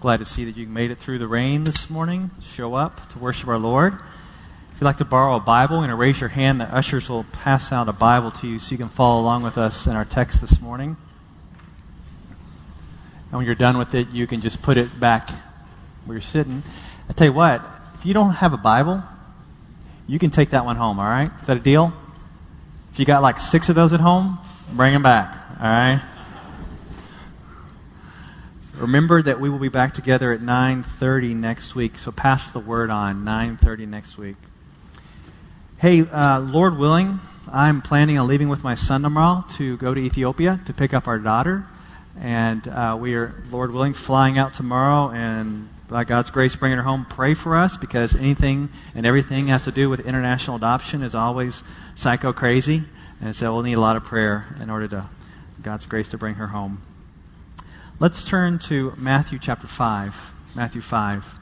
Glad to see that you made it through the rain this morning. Show up to worship our Lord. If you'd like to borrow a Bible, to raise your hand. The ushers will pass out a Bible to you so you can follow along with us in our text this morning. And when you're done with it, you can just put it back where you're sitting. I tell you what, if you don't have a Bible, you can take that one home, all right? Is that a deal? If you got like six of those at home, bring them back, all right? Remember that we will be back together at 9:30 next week. So pass the word on 9:30 next week. Hey, uh, Lord willing, I'm planning on leaving with my son tomorrow to go to Ethiopia to pick up our daughter, and uh, we are, Lord willing, flying out tomorrow. And by God's grace, bringing her home. Pray for us because anything and everything has to do with international adoption is always psycho crazy, and so we'll need a lot of prayer in order to God's grace to bring her home. Let's turn to Matthew chapter 5. Matthew 5.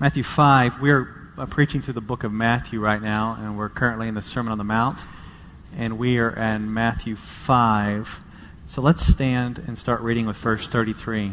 Matthew 5, we're uh, preaching through the book of Matthew right now, and we're currently in the Sermon on the Mount, and we are in Matthew 5. So let's stand and start reading with verse 33.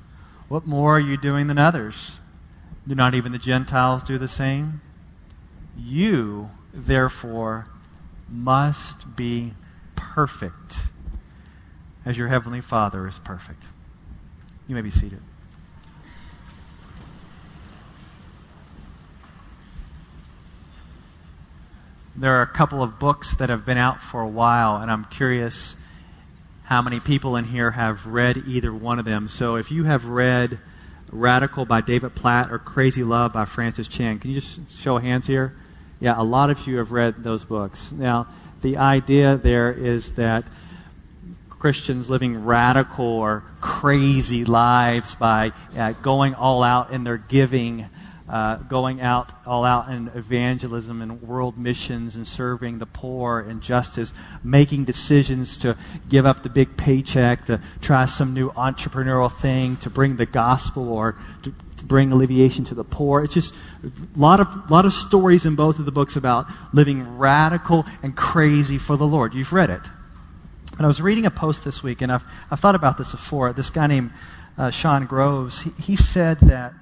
what more are you doing than others? Do not even the Gentiles do the same? You, therefore, must be perfect as your heavenly Father is perfect. You may be seated. There are a couple of books that have been out for a while, and I'm curious how many people in here have read either one of them. So if you have read Radical by David Platt or Crazy Love by Francis Chan. Can you just show hands here? Yeah, a lot of you have read those books. Now, the idea there is that Christians living radical or crazy lives by uh, going all out in their giving uh, going out all out in evangelism and world missions and serving the poor and justice, making decisions to give up the big paycheck, to try some new entrepreneurial thing, to bring the gospel or to, bring alleviation to the poor. It's just a lot of, lot of stories in both of the books about living radical and crazy for the Lord. You've read it. And I was reading a post this week, and I've, I've thought about this before. This guy named uh, Sean Groves, he, he said that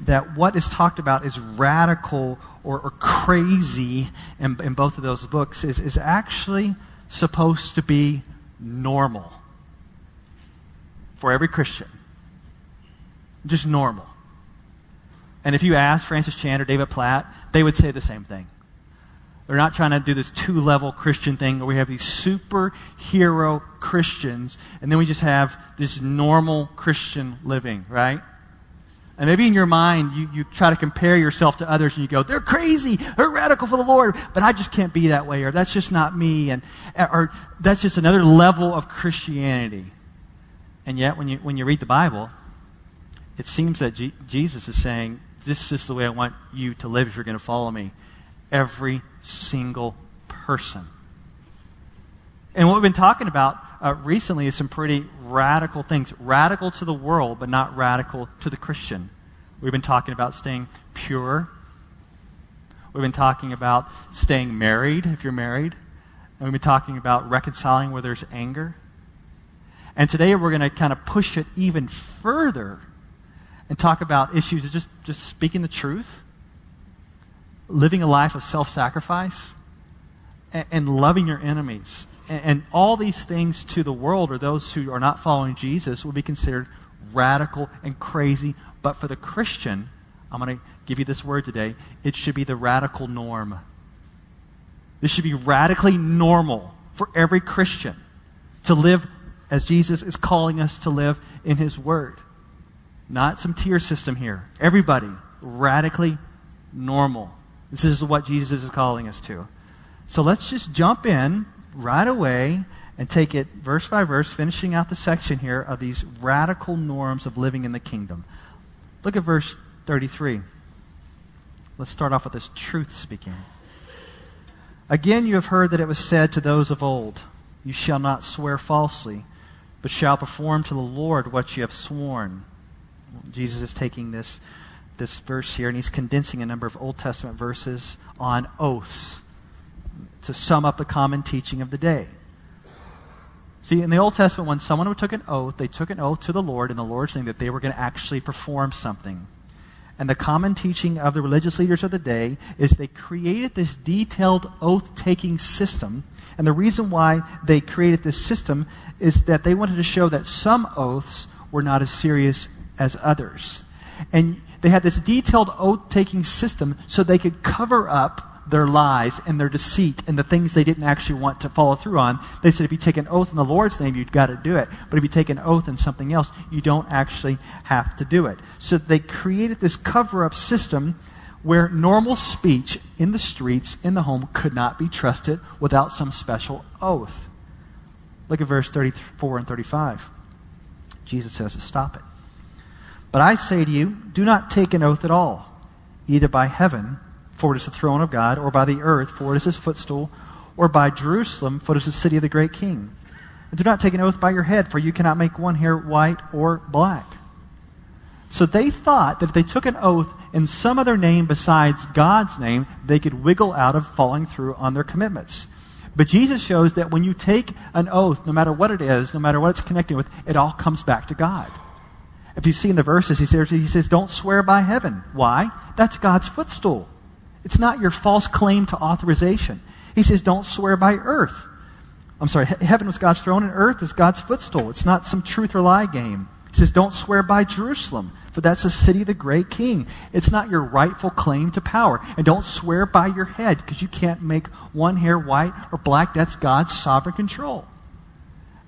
that what is talked about is radical or, or crazy in, in both of those books is, is actually supposed to be normal for every Christian. Just normal. And if you ask Francis Chan or David Platt, they would say the same thing. They're not trying to do this two level Christian thing where we have these superhero Christians and then we just have this normal Christian living, right? And maybe in your mind, you, you try to compare yourself to others and you go, they're crazy, they're radical for the Lord, but I just can't be that way, or that's just not me, and, or that's just another level of Christianity. And yet, when you, when you read the Bible, it seems that G- Jesus is saying, this is the way I want you to live if you're going to follow me. Every single person. And what we've been talking about uh, recently is some pretty radical things. Radical to the world, but not radical to the Christian. We've been talking about staying pure. We've been talking about staying married, if you're married. And we've been talking about reconciling where there's anger. And today we're going to kind of push it even further and talk about issues of just, just speaking the truth, living a life of self sacrifice, and, and loving your enemies and all these things to the world or those who are not following Jesus would be considered radical and crazy. But for the Christian, I'm going to give you this word today, it should be the radical norm. This should be radically normal for every Christian to live as Jesus is calling us to live in His Word. Not some tier system here. Everybody, radically normal. This is what Jesus is calling us to. So let's just jump in right away and take it verse by verse, finishing out the section here of these radical norms of living in the kingdom. Look at verse 33. Let's start off with this truth speaking. Again, you have heard that it was said to those of old, You shall not swear falsely, but shall perform to the Lord what you have sworn. Jesus is taking this, this verse here and he's condensing a number of Old Testament verses on oaths to sum up the common teaching of the day. See, in the Old Testament, when someone took an oath, they took an oath to the Lord in the Lord's name that they were going to actually perform something. And the common teaching of the religious leaders of the day is they created this detailed oath taking system. And the reason why they created this system is that they wanted to show that some oaths were not as serious as others. And they had this detailed oath taking system so they could cover up their lies and their deceit and the things they didn't actually want to follow through on. They said if you take an oath in the Lord's name, you've got to do it. But if you take an oath in something else, you don't actually have to do it. So they created this cover up system where normal speech in the streets, in the home, could not be trusted without some special oath. Look at verse 34 and 35. Jesus says to stop it. But I say to you, do not take an oath at all, either by heaven for it is the throne of God, or by the earth, for it is his footstool, or by Jerusalem, for it is the city of the great king. And do not take an oath by your head, for you cannot make one hair white or black. So they thought that if they took an oath in some other name besides God's name, they could wiggle out of following through on their commitments. But Jesus shows that when you take an oath, no matter what it is, no matter what it's connecting with, it all comes back to God. If you see in the verses, he says, he says, Don't swear by heaven. Why? That's God's footstool. It's not your false claim to authorization. He says, don't swear by earth. I'm sorry, heaven was God's throne and earth is God's footstool. It's not some truth or lie game. He says, don't swear by Jerusalem, for that's the city of the great king. It's not your rightful claim to power. And don't swear by your head, because you can't make one hair white or black. That's God's sovereign control.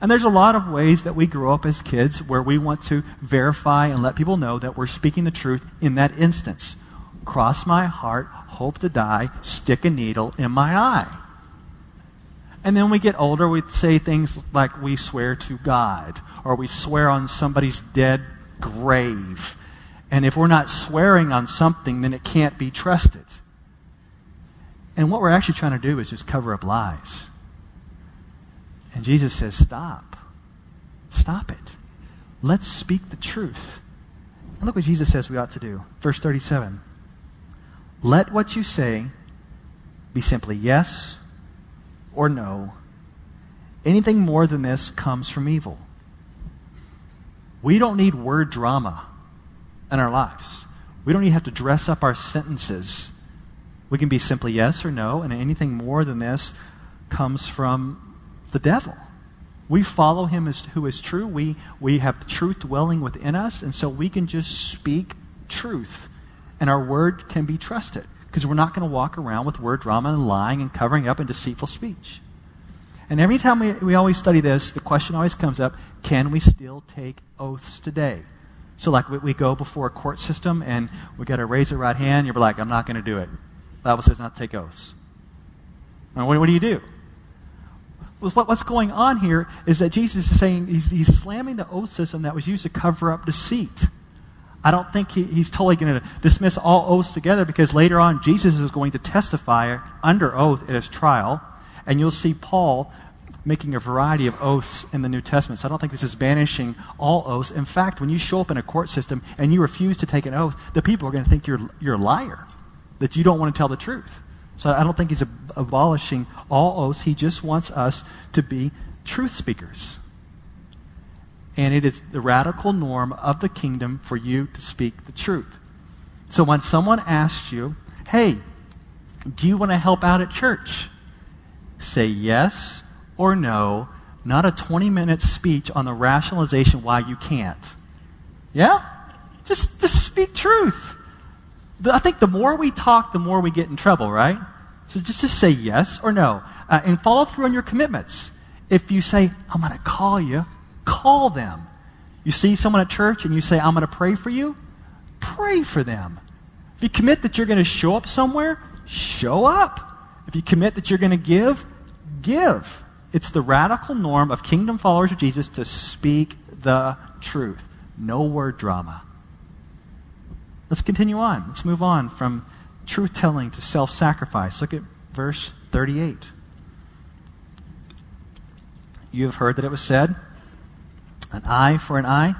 And there's a lot of ways that we grow up as kids where we want to verify and let people know that we're speaking the truth in that instance. Cross my heart, hope to die, stick a needle in my eye. And then we get older, we say things like we swear to God, or we swear on somebody's dead grave. And if we're not swearing on something, then it can't be trusted. And what we're actually trying to do is just cover up lies. And Jesus says, Stop. Stop it. Let's speak the truth. And look what Jesus says we ought to do. Verse 37. Let what you say be simply yes or no. Anything more than this comes from evil. We don't need word drama in our lives. We don't even have to dress up our sentences. We can be simply yes or no, and anything more than this comes from the devil. We follow him as who is true. We, we have truth dwelling within us, and so we can just speak truth and our word can be trusted because we're not going to walk around with word drama and lying and covering up and deceitful speech. And every time we, we always study this, the question always comes up can we still take oaths today? So, like, we, we go before a court system and we got to raise our right hand. You're like, I'm not going to do it. The Bible says not take oaths. And what, what do you do? What, what's going on here is that Jesus is saying he's, he's slamming the oath system that was used to cover up deceit. I don't think he, he's totally going to dismiss all oaths together because later on Jesus is going to testify under oath at his trial, and you'll see Paul making a variety of oaths in the New Testament. So I don't think this is banishing all oaths. In fact, when you show up in a court system and you refuse to take an oath, the people are going to think you're, you're a liar, that you don't want to tell the truth. So I don't think he's ab- abolishing all oaths. He just wants us to be truth speakers. And it is the radical norm of the kingdom for you to speak the truth. So when someone asks you, hey, do you want to help out at church? Say yes or no, not a 20 minute speech on the rationalization why you can't. Yeah? Just, just speak truth. I think the more we talk, the more we get in trouble, right? So just, just say yes or no. Uh, and follow through on your commitments. If you say, I'm going to call you, call them. You see someone at church and you say, I'm going to pray for you, pray for them. If you commit that you're going to show up somewhere, show up. If you commit that you're going to give, give. It's the radical norm of kingdom followers of Jesus to speak the truth. No word drama. Let's continue on. Let's move on from truth telling to self sacrifice. Look at verse 38. You have heard that it was said, an eye for an eye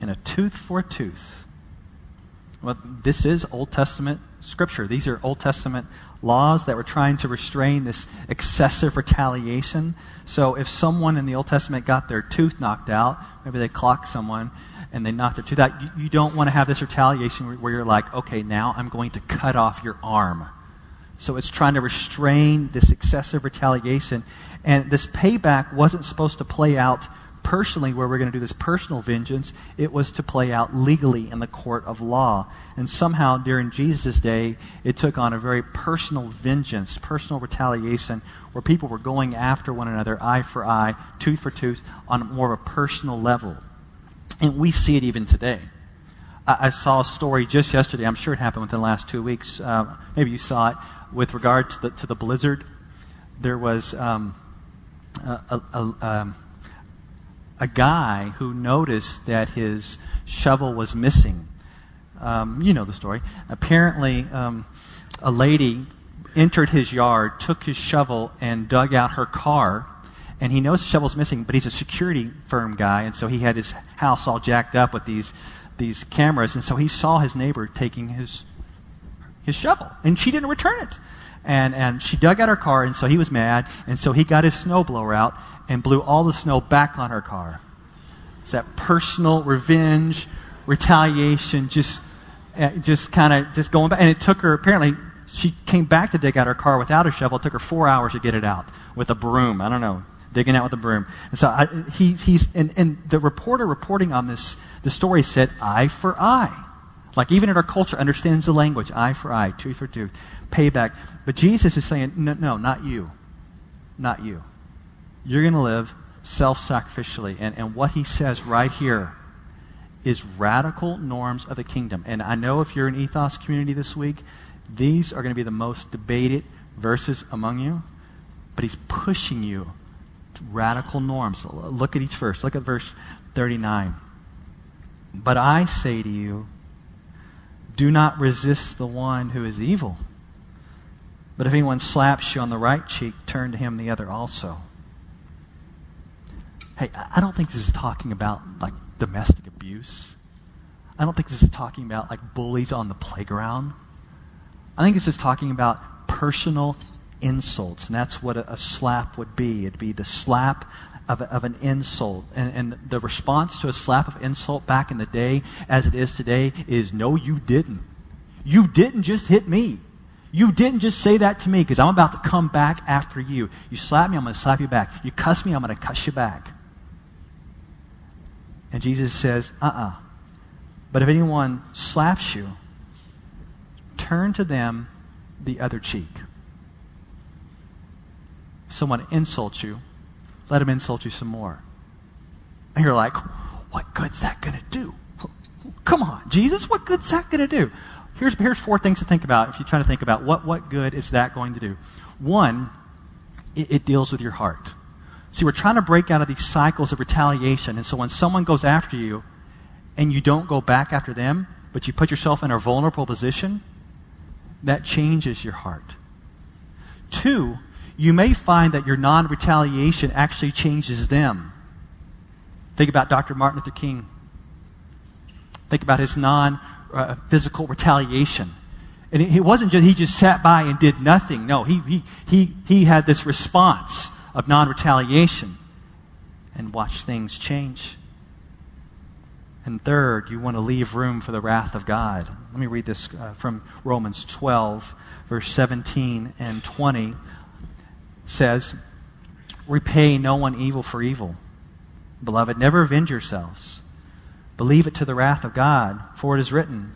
and a tooth for a tooth. Well, this is Old Testament scripture. These are Old Testament laws that were trying to restrain this excessive retaliation. So if someone in the Old Testament got their tooth knocked out, maybe they clocked someone and they knocked their tooth out, you, you don't want to have this retaliation where you're like, okay, now I'm going to cut off your arm. So it's trying to restrain this excessive retaliation. And this payback wasn't supposed to play out personally, where we're going to do this personal vengeance, it was to play out legally in the court of law. And somehow during Jesus' day, it took on a very personal vengeance, personal retaliation, where people were going after one another, eye for eye, tooth for tooth, on more of a personal level. And we see it even today. I, I saw a story just yesterday, I'm sure it happened within the last two weeks. Uh, maybe you saw it, with regard to the, to the blizzard. There was um, a, a, a um, a guy who noticed that his shovel was missing. Um, you know the story. Apparently, um, a lady entered his yard, took his shovel, and dug out her car. And he knows the shovel's missing, but he's a security firm guy, and so he had his house all jacked up with these these cameras. And so he saw his neighbor taking his his shovel, and she didn't return it. And and she dug out her car, and so he was mad, and so he got his snowblower out and blew all the snow back on her car. It's that personal revenge, retaliation, just, uh, just kind of just going back. And it took her, apparently, she came back to dig out her car without a shovel. It took her four hours to get it out with a broom. I don't know, digging out with a broom. And so I, he, he's, and, and the reporter reporting on this, the story said, eye for eye. Like even in our culture, understands the language, eye for eye, tooth for tooth, payback. But Jesus is saying, no, no, not you. Not you you're going to live self sacrificially. And, and what he says right here is radical norms of the kingdom. And I know if you're an ethos community this week, these are going to be the most debated verses among you. But he's pushing you to radical norms. Look at each verse. Look at verse 39. But I say to you, do not resist the one who is evil. But if anyone slaps you on the right cheek, turn to him the other also. Hey, I don't think this is talking about like domestic abuse. I don't think this is talking about like bullies on the playground. I think this is talking about personal insults, and that's what a, a slap would be. It'd be the slap of, of an insult. And, and the response to a slap of insult back in the day, as it is today, is no, you didn't. You didn't just hit me. You didn't just say that to me because I'm about to come back after you. You slap me, I'm going to slap you back. You cuss me, I'm going to cuss you back. And Jesus says, uh uh-uh. uh But if anyone slaps you, turn to them the other cheek. If someone insults you, let him insult you some more. And you're like, what good's that going to do? Come on, Jesus, what good's that going to do? Here's, here's four things to think about if you're trying to think about what, what good is that going to do. One, it, it deals with your heart. See, we're trying to break out of these cycles of retaliation. And so when someone goes after you and you don't go back after them, but you put yourself in a vulnerable position, that changes your heart. Two, you may find that your non retaliation actually changes them. Think about Dr. Martin Luther King. Think about his non uh, physical retaliation. And it, wasn't just he just sat by and did nothing. No, he, he, he, he had this response of non retaliation and watch things change. And third, you want to leave room for the wrath of God. Let me read this uh, from Romans 12, verse 17 and 20 says, Repay no one evil for evil. Beloved, never avenge yourselves. Believe it to the wrath of God, for it is written,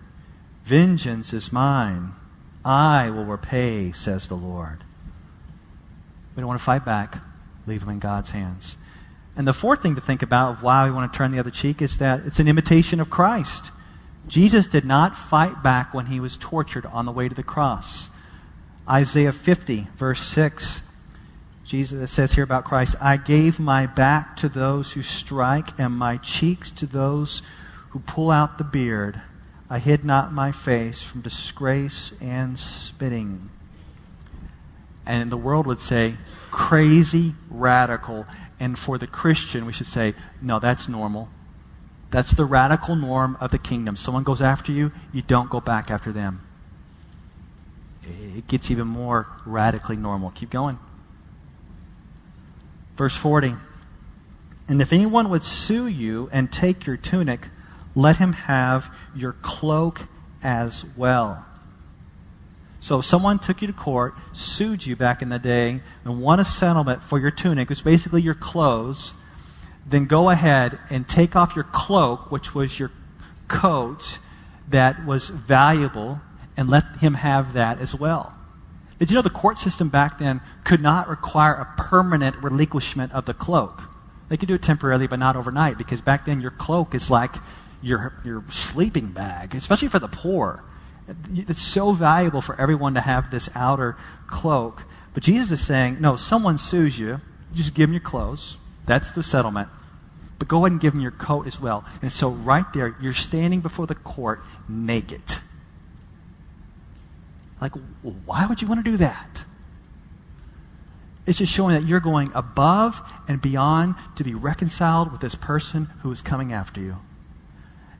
Vengeance is mine. I will repay, says the Lord. We don't want to fight back. Leave them in God's hands. And the fourth thing to think about of why we want to turn the other cheek is that it's an imitation of Christ. Jesus did not fight back when he was tortured on the way to the cross. Isaiah 50, verse 6, Jesus says here about Christ, I gave my back to those who strike and my cheeks to those who pull out the beard. I hid not my face from disgrace and spitting. And the world would say, crazy, radical. And for the Christian, we should say, no, that's normal. That's the radical norm of the kingdom. Someone goes after you, you don't go back after them. It gets even more radically normal. Keep going. Verse 40. And if anyone would sue you and take your tunic, let him have your cloak as well. So if someone took you to court, sued you back in the day, and won a settlement for your tunic, which is basically your clothes, then go ahead and take off your cloak, which was your coat that was valuable, and let him have that as well. Did you know the court system back then could not require a permanent relinquishment of the cloak? They could do it temporarily, but not overnight, because back then your cloak is like your, your sleeping bag, especially for the poor. It's so valuable for everyone to have this outer cloak. But Jesus is saying, no, someone sues you, just give them your clothes. That's the settlement. But go ahead and give them your coat as well. And so, right there, you're standing before the court naked. Like, why would you want to do that? It's just showing that you're going above and beyond to be reconciled with this person who is coming after you.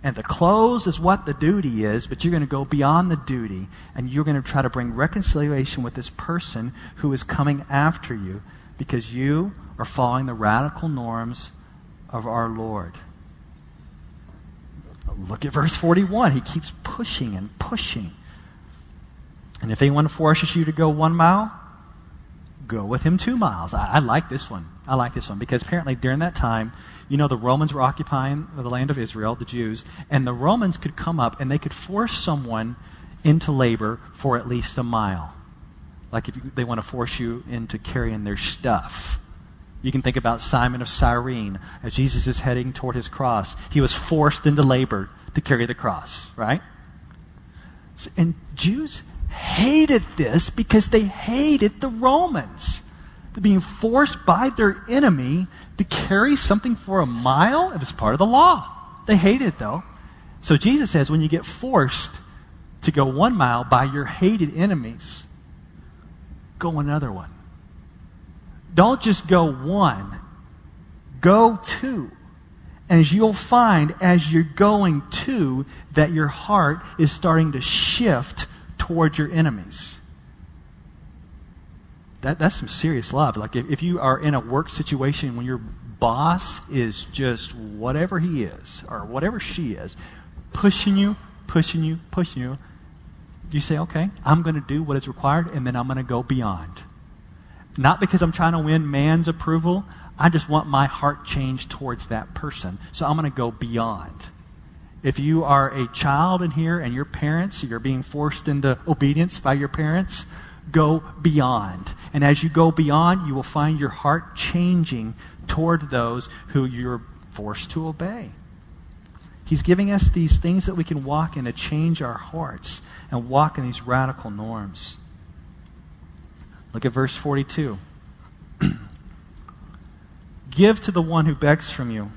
And the clothes is what the duty is, but you're going to go beyond the duty and you're going to try to bring reconciliation with this person who is coming after you because you are following the radical norms of our Lord. Look at verse 41. He keeps pushing and pushing. And if anyone forces you to go one mile, go with him two miles. I, I like this one. I like this one because apparently during that time, you know, the Romans were occupying the land of Israel, the Jews, and the Romans could come up and they could force someone into labor for at least a mile. Like if you, they want to force you into carrying their stuff. You can think about Simon of Cyrene as Jesus is heading toward his cross. He was forced into labor to carry the cross, right? And Jews hated this because they hated the Romans being forced by their enemy to carry something for a mile. It was part of the law. They hate it, though. So Jesus says when you get forced to go one mile by your hated enemies, go another one. Don't just go one, go two. And you'll find as you're going two that your heart is starting to shift toward your enemies that, that's some serious love. Like if, if you are in a work situation when your boss is just whatever he is or whatever she is, pushing you, pushing you, pushing you, you say, okay, I'm going to do what is required and then I'm going to go beyond. Not because I'm trying to win man's approval. I just want my heart changed towards that person. So I'm going to go beyond. If you are a child in here and your parents, you're being forced into obedience by your parents, go beyond. And as you go beyond, you will find your heart changing toward those who you're forced to obey. He's giving us these things that we can walk in to change our hearts and walk in these radical norms. Look at verse 42. Give to the one who begs from you,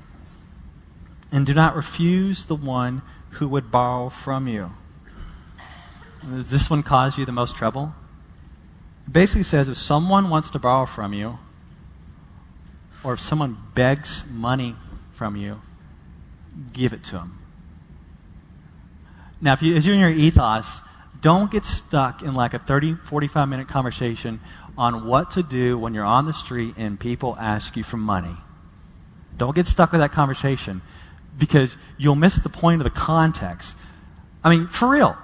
and do not refuse the one who would borrow from you. Does this one cause you the most trouble? Basically says if someone wants to borrow from you, or if someone begs money from you, give it to them. Now, if you, as you're in your ethos, don't get stuck in like a 30, 45 minute conversation on what to do when you're on the street and people ask you for money. Don't get stuck with that conversation because you'll miss the point of the context. I mean, for real.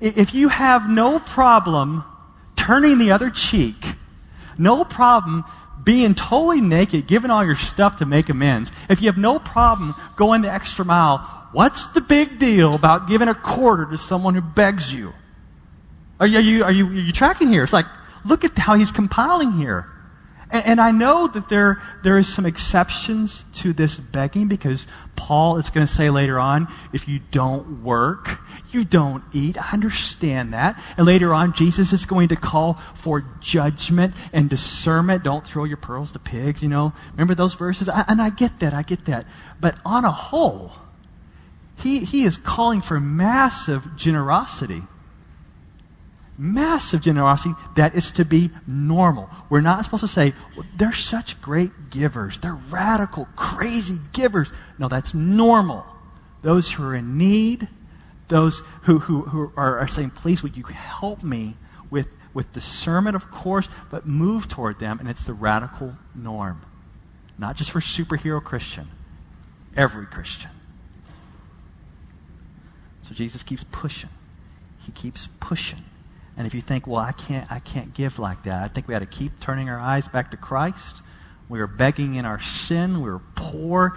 If you have no problem turning the other cheek, no problem being totally naked, giving all your stuff to make amends, if you have no problem going the extra mile, what's the big deal about giving a quarter to someone who begs you? Are you, are you, are you, are you tracking here? It's like, look at how he's compiling here. And, and I know that there, there is some exceptions to this begging because Paul is going to say later on, if you don't work, you don't eat. I understand that. And later on, Jesus is going to call for judgment and discernment. Don't throw your pearls to pigs, you know. Remember those verses? I, and I get that, I get that. But on a whole, he, he is calling for massive generosity massive generosity that is to be normal. We're not supposed to say, well, they're such great givers. They're radical, crazy givers. No, that's normal. Those who are in need, those who, who, who are, are saying, please, would you help me with, with discernment, of course, but move toward them, and it's the radical norm. Not just for superhero Christian, every Christian. So Jesus keeps pushing. He keeps pushing. And if you think, well, I can't, I can't give like that, I think we ought to keep turning our eyes back to Christ. We were begging in our sin. We were poor.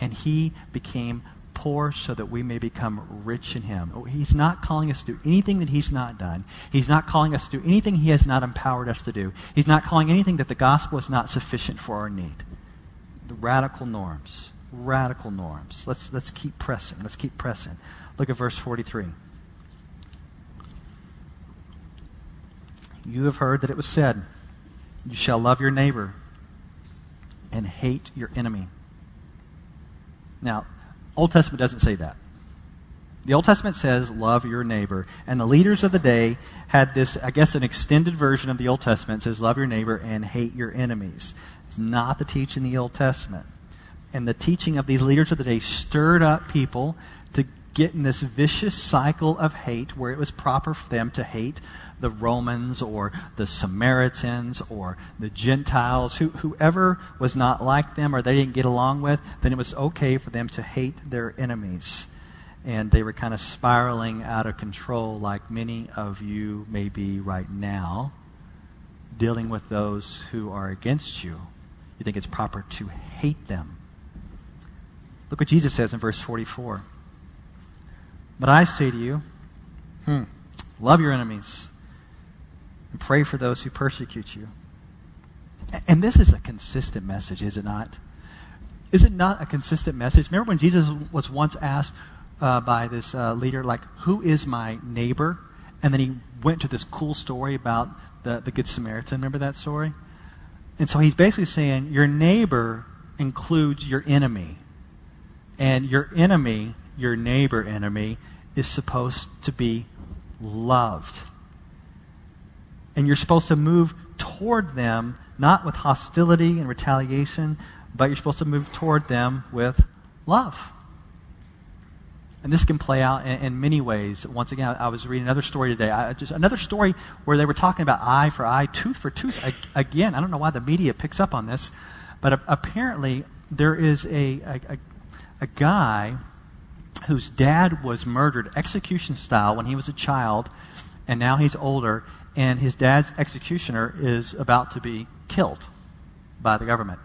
And He became poor so that we may become rich in Him. He's not calling us to do anything that He's not done. He's not calling us to do anything He has not empowered us to do. He's not calling anything that the gospel is not sufficient for our need. The radical norms. Radical norms. Let's, let's keep pressing. Let's keep pressing. Look at verse 43. You have heard that it was said, You shall love your neighbor and hate your enemy. Now, Old Testament doesn't say that. The Old Testament says, love your neighbor. And the leaders of the day had this, I guess, an extended version of the Old Testament says, love your neighbor and hate your enemies. It's not the teaching in the Old Testament. And the teaching of these leaders of the day stirred up people to get in this vicious cycle of hate where it was proper for them to hate the Romans or the Samaritans or the Gentiles, who, whoever was not like them or they didn't get along with, then it was okay for them to hate their enemies. And they were kind of spiraling out of control, like many of you may be right now, dealing with those who are against you. You think it's proper to hate them. Look what Jesus says in verse 44. But I say to you, hmm, love your enemies and pray for those who persecute you. And this is a consistent message, is it not? Is it not a consistent message? Remember when Jesus was once asked uh, by this uh, leader, like, who is my neighbor? And then he went to this cool story about the, the Good Samaritan. Remember that story? And so he's basically saying your neighbor includes your enemy. And your enemy, your neighbor enemy, is supposed to be loved. And you're supposed to move toward them, not with hostility and retaliation, but you're supposed to move toward them with love. And this can play out in, in many ways. Once again, I, I was reading another story today. I, just another story where they were talking about eye for eye, tooth for tooth. I, again, I don't know why the media picks up on this, but a, apparently there is a, a, a guy whose dad was murdered execution style when he was a child, and now he's older, and his dad's executioner is about to be killed by the government.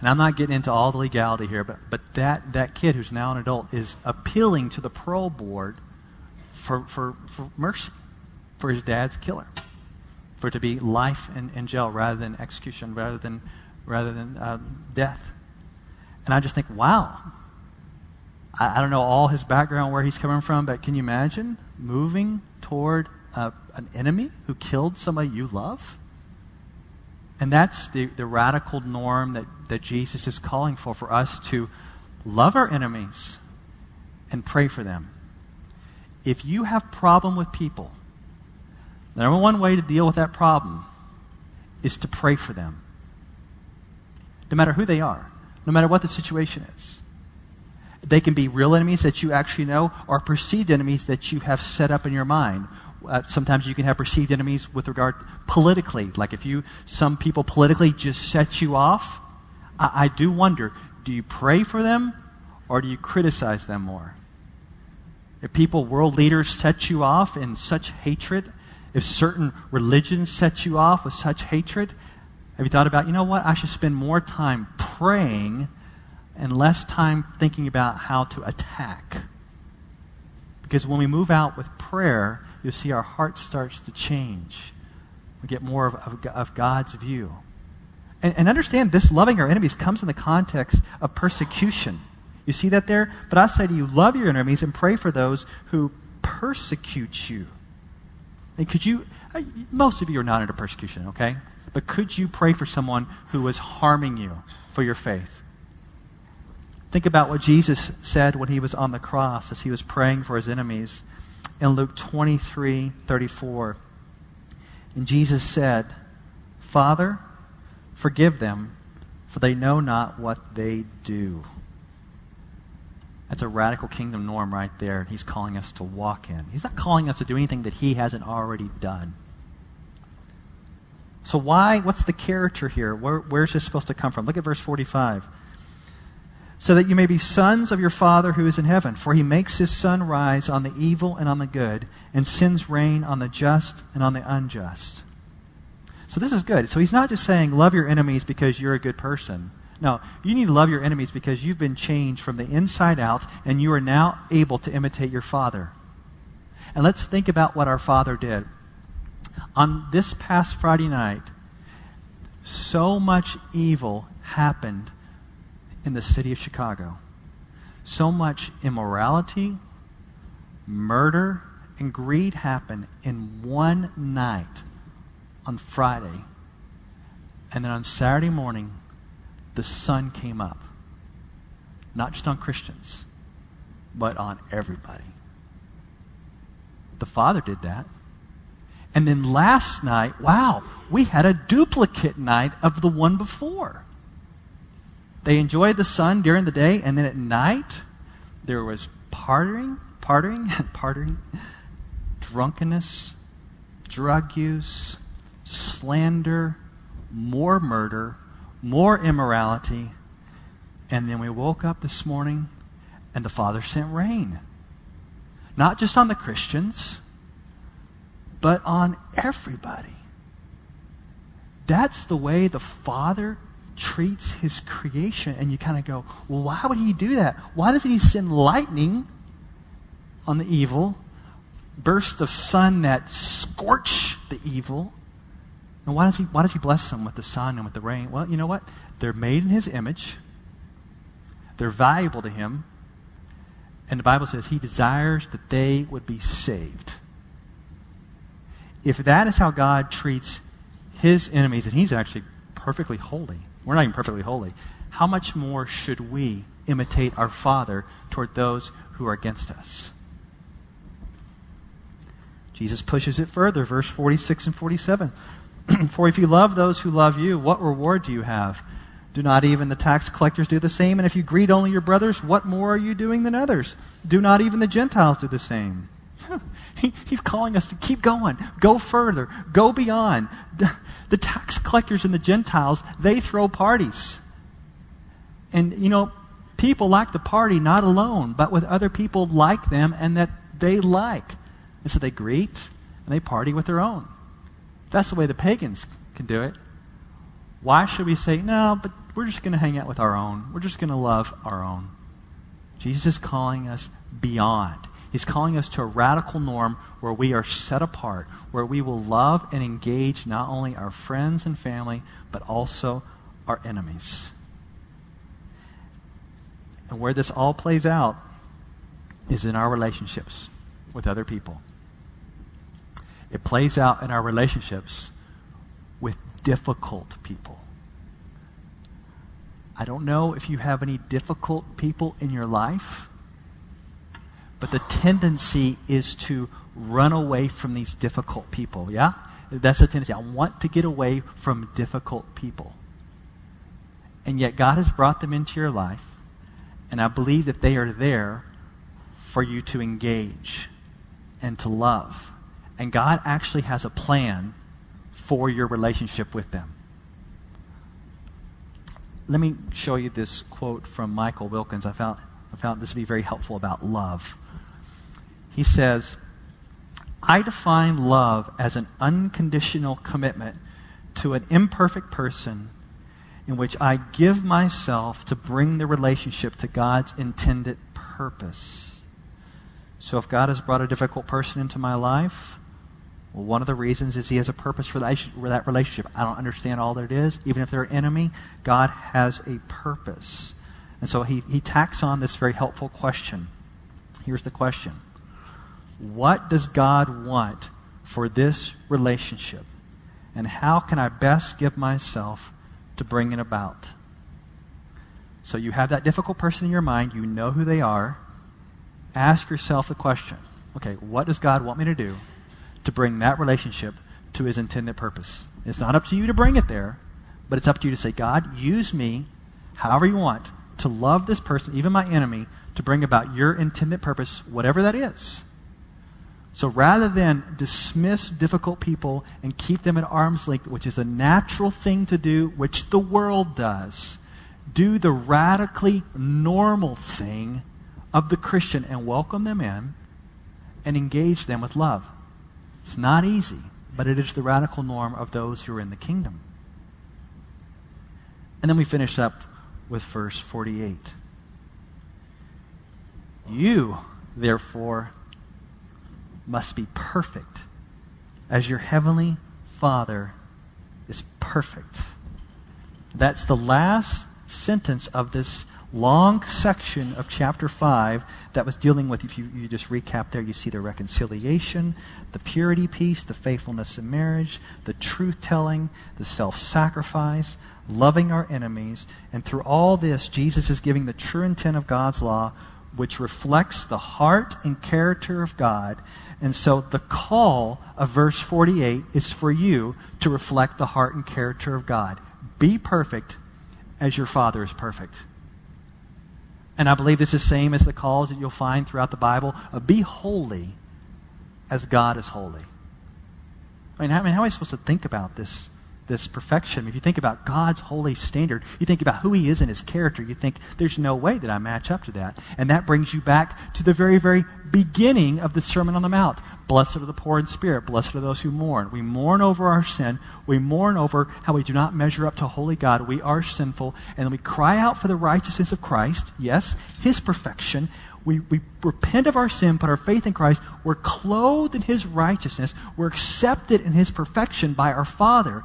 And I'm not getting into all the legality here, but, but that, that kid who's now an adult is appealing to the parole board for, for, for mercy for his dad's killer, for it to be life in, in jail rather than execution, rather than, rather than uh, death. And I just think, wow, I, I don't know all his background, where he's coming from, but can you imagine moving toward uh, an enemy who killed somebody you love? And that's the, the radical norm that, that Jesus is calling for, for us to love our enemies and pray for them. If you have problem with people, the number one way to deal with that problem is to pray for them. No matter who they are, no matter what the situation is. They can be real enemies that you actually know or perceived enemies that you have set up in your mind. Uh, sometimes you can have perceived enemies with regard politically. Like if you, some people politically just set you off. I, I do wonder, do you pray for them or do you criticize them more? If people, world leaders, set you off in such hatred, if certain religions set you off with such hatred, have you thought about, you know what, I should spend more time praying and less time thinking about how to attack? Because when we move out with prayer, you'll see our heart starts to change. We get more of, of, of God's view. And, and understand this loving our enemies comes in the context of persecution. You see that there? But I say to you, love your enemies and pray for those who persecute you. And could you, most of you are not under persecution, okay? But could you pray for someone who was harming you for your faith? Think about what Jesus said when he was on the cross as he was praying for his enemies in Luke 23 34. And Jesus said, Father, forgive them, for they know not what they do. That's a radical kingdom norm right there, and he's calling us to walk in. He's not calling us to do anything that he hasn't already done. So, why? What's the character here? Where, where's this supposed to come from? Look at verse 45. So that you may be sons of your Father who is in heaven, for he makes his sun rise on the evil and on the good, and sends rain on the just and on the unjust. So, this is good. So, he's not just saying, love your enemies because you're a good person. No, you need to love your enemies because you've been changed from the inside out and you are now able to imitate your Father. And let's think about what our Father did. On this past Friday night, so much evil happened in the city of Chicago. So much immorality, murder, and greed happened in one night on Friday. And then on Saturday morning, the sun came up. Not just on Christians, but on everybody. The Father did that. And then last night, wow, we had a duplicate night of the one before. They enjoyed the sun during the day, and then at night, there was partying, partying, partying, drunkenness, drug use, slander, more murder, more immorality. And then we woke up this morning and the Father sent rain. Not just on the Christians, but on everybody. That's the way the Father treats his creation. And you kind of go, well, why would he do that? Why doesn't he send lightning on the evil, burst of sun that scorch the evil? And why does he, why does he bless them with the sun and with the rain? Well, you know what? They're made in his image, they're valuable to him. And the Bible says he desires that they would be saved. If that is how God treats his enemies, and he's actually perfectly holy, we're not even perfectly holy, how much more should we imitate our Father toward those who are against us? Jesus pushes it further, verse 46 and 47. For if you love those who love you, what reward do you have? Do not even the tax collectors do the same? And if you greet only your brothers, what more are you doing than others? Do not even the Gentiles do the same? he, he's calling us to keep going, go further, go beyond. The, the tax collectors and the Gentiles, they throw parties. And, you know, people like to party not alone, but with other people like them and that they like. And so they greet and they party with their own that's the way the pagans can do it, why should we say, no, but we're just going to hang out with our own? We're just going to love our own. Jesus is calling us beyond. He's calling us to a radical norm where we are set apart, where we will love and engage not only our friends and family, but also our enemies. And where this all plays out is in our relationships with other people. It plays out in our relationships with difficult people. I don't know if you have any difficult people in your life, but the tendency is to run away from these difficult people, yeah? That's the tendency. I want to get away from difficult people. And yet, God has brought them into your life, and I believe that they are there for you to engage and to love. And God actually has a plan for your relationship with them. Let me show you this quote from Michael Wilkins. I found, I found this to be very helpful about love. He says, I define love as an unconditional commitment to an imperfect person in which I give myself to bring the relationship to God's intended purpose. So if God has brought a difficult person into my life, well, one of the reasons is He has a purpose for that relationship. I don't understand all that it is. Even if they're an enemy, God has a purpose. And so he, he tacks on this very helpful question. Here's the question what does God want for this relationship? And how can I best give myself to bring it about? So you have that difficult person in your mind, you know who they are. Ask yourself the question okay, what does God want me to do to bring that relationship to his intended purpose? It's not up to you to bring it there, but it's up to you to say, God, use me however you want to love this person, even my enemy, to bring about your intended purpose, whatever that is. So rather than dismiss difficult people and keep them at arm's length, which is a natural thing to do, which the world does, do the radically normal thing of the Christian and welcome them in and engage them with love. It's not easy, but it is the radical norm of those who are in the kingdom. And then we finish up with verse 48. You, therefore, must be perfect as your heavenly Father is perfect. That's the last sentence of this long section of chapter 5 that was dealing with, if you, you just recap there, you see the reconciliation, the purity piece, the faithfulness in marriage, the truth telling, the self sacrifice, loving our enemies. And through all this, Jesus is giving the true intent of God's law, which reflects the heart and character of God and so the call of verse 48 is for you to reflect the heart and character of God. Be perfect as your Father is perfect. And I believe this is the same as the calls that you'll find throughout the Bible of be holy as God is holy. I mean, how, I mean, how am I supposed to think about this? This perfection. If you think about God's holy standard, you think about who He is in His character, you think there's no way that I match up to that. And that brings you back to the very, very beginning of the Sermon on the Mount. Blessed are the poor in spirit, blessed are those who mourn. We mourn over our sin, we mourn over how we do not measure up to holy God. We are sinful, and we cry out for the righteousness of Christ, yes, His perfection. We, we repent of our sin, put our faith in Christ. We're clothed in His righteousness. We're accepted in His perfection by our Father.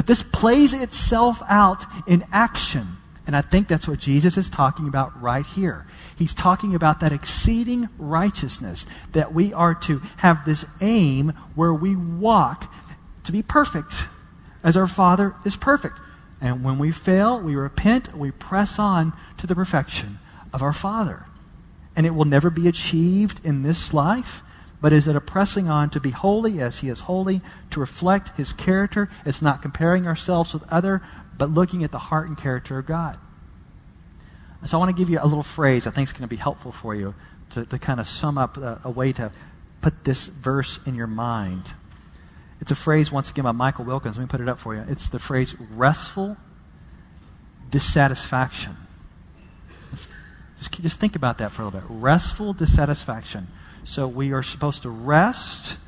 But this plays itself out in action. And I think that's what Jesus is talking about right here. He's talking about that exceeding righteousness, that we are to have this aim where we walk to be perfect, as our Father is perfect. And when we fail, we repent, we press on to the perfection of our Father. And it will never be achieved in this life but is it a pressing on to be holy as he is holy, to reflect his character? It's not comparing ourselves with other, but looking at the heart and character of God. So I want to give you a little phrase I think is going to be helpful for you to, to kind of sum up a, a way to put this verse in your mind. It's a phrase, once again, by Michael Wilkins. Let me put it up for you. It's the phrase restful dissatisfaction. Just, just think about that for a little bit. Restful dissatisfaction. So we are supposed to rest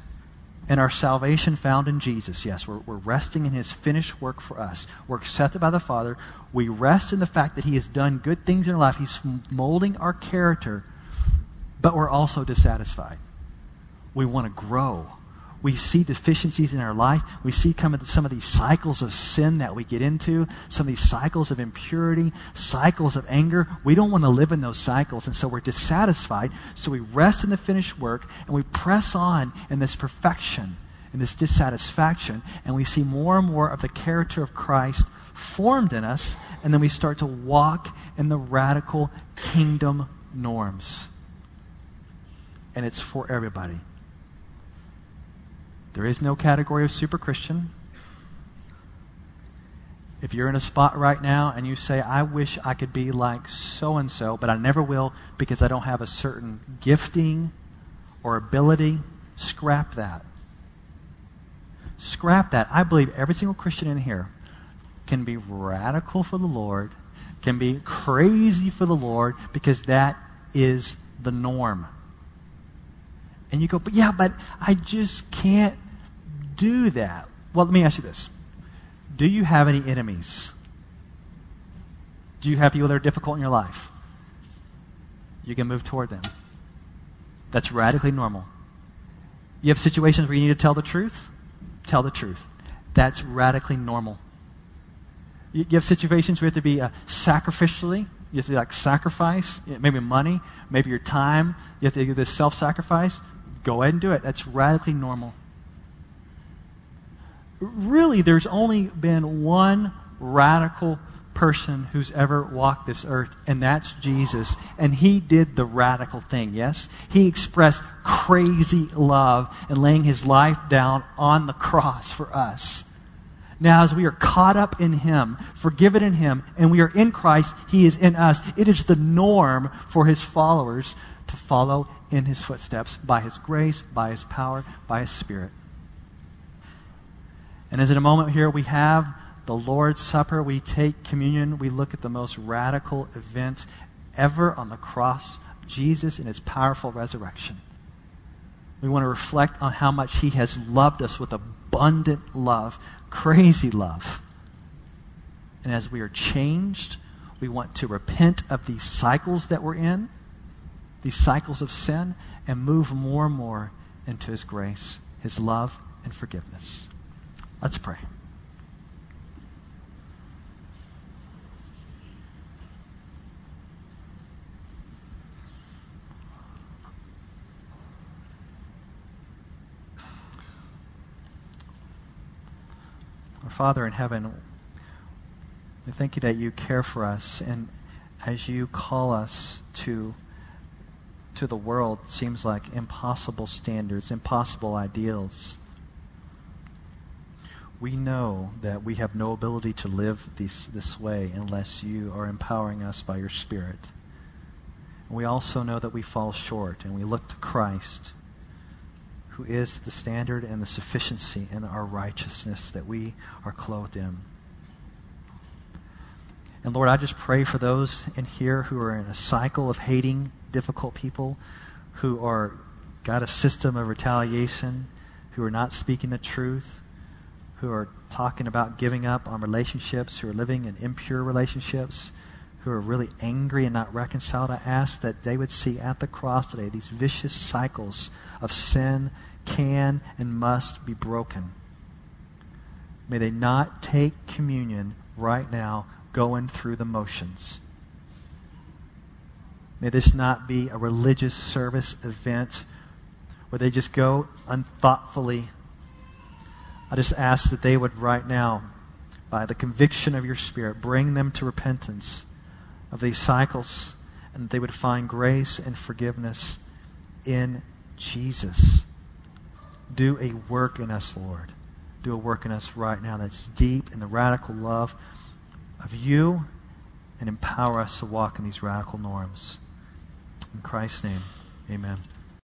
in our salvation found in Jesus. Yes, we're, we're resting in his finished work for us. We're accepted by the Father. We rest in the fact that he has done good things in our life. He's molding our character, but we're also dissatisfied. We want to grow. We see deficiencies in our life. We see come some of these cycles of sin that we get into, some of these cycles of impurity, cycles of anger. We don't want to live in those cycles, and so we're dissatisfied. So we rest in the finished work and we press on in this perfection, in this dissatisfaction, and we see more and more of the character of Christ formed in us, and then we start to walk in the radical kingdom norms. And it's for everybody. There is no category of super Christian. If you're in a spot right now and you say, I wish I could be like so and so, but I never will because I don't have a certain gifting or ability, scrap that. Scrap that. I believe every single Christian in here can be radical for the Lord, can be crazy for the Lord, because that is the norm. And you go, but yeah, but I just can't do that. Well, let me ask you this Do you have any enemies? Do you have people that are difficult in your life? You can move toward them. That's radically normal. You have situations where you need to tell the truth? Tell the truth. That's radically normal. You, have situations where you have to be uh, sacrificially, you have to like sacrifice, maybe money, maybe your time. You have to do this self sacrifice. Go ahead and do it. That's radically normal. Really, there's only been one radical person who's ever walked this earth, and that's Jesus. And he did the radical thing, yes? He expressed crazy love and laying his life down on the cross for us. Now, as we are caught up in Him, forgiven in Him, and we are in Christ, He is in us. It is the norm for His followers to follow in His footsteps by His grace, by His power, by His Spirit. And as in a moment here we have the Lord's Supper, we take communion, we look at the most radical event ever on the cross Jesus in His powerful resurrection. We want to reflect on how much He has loved us with abundant love crazy love. And as we are changed, we want to repent of these cycles that we're in, these cycles of sin, and move more and more into His grace, His love, and forgiveness. Let's pray. Our Father in heaven, we thank you that you care for us, and as you call us to to the world seems like impossible standards, impossible ideals. We know that we have no ability to live this, this way unless you are empowering us by your Spirit. And we also know that we fall short, and we look to Christ who is the standard and the sufficiency in our righteousness that we are clothed in. And Lord, I just pray for those in here who are in a cycle of hating difficult people, who are got a system of retaliation, who are not speaking the truth, who are talking about giving up on relationships, who are living in impure relationships, who are really angry and not reconciled. I ask that they would see at the cross today these vicious cycles of sin can and must be broken. May they not take communion right now going through the motions. May this not be a religious service event where they just go unthoughtfully. I just ask that they would right now, by the conviction of your Spirit, bring them to repentance of these cycles and that they would find grace and forgiveness in Jesus. Do a work in us, Lord. Do a work in us right now that's deep in the radical love of you and empower us to walk in these radical norms. In Christ's name, amen.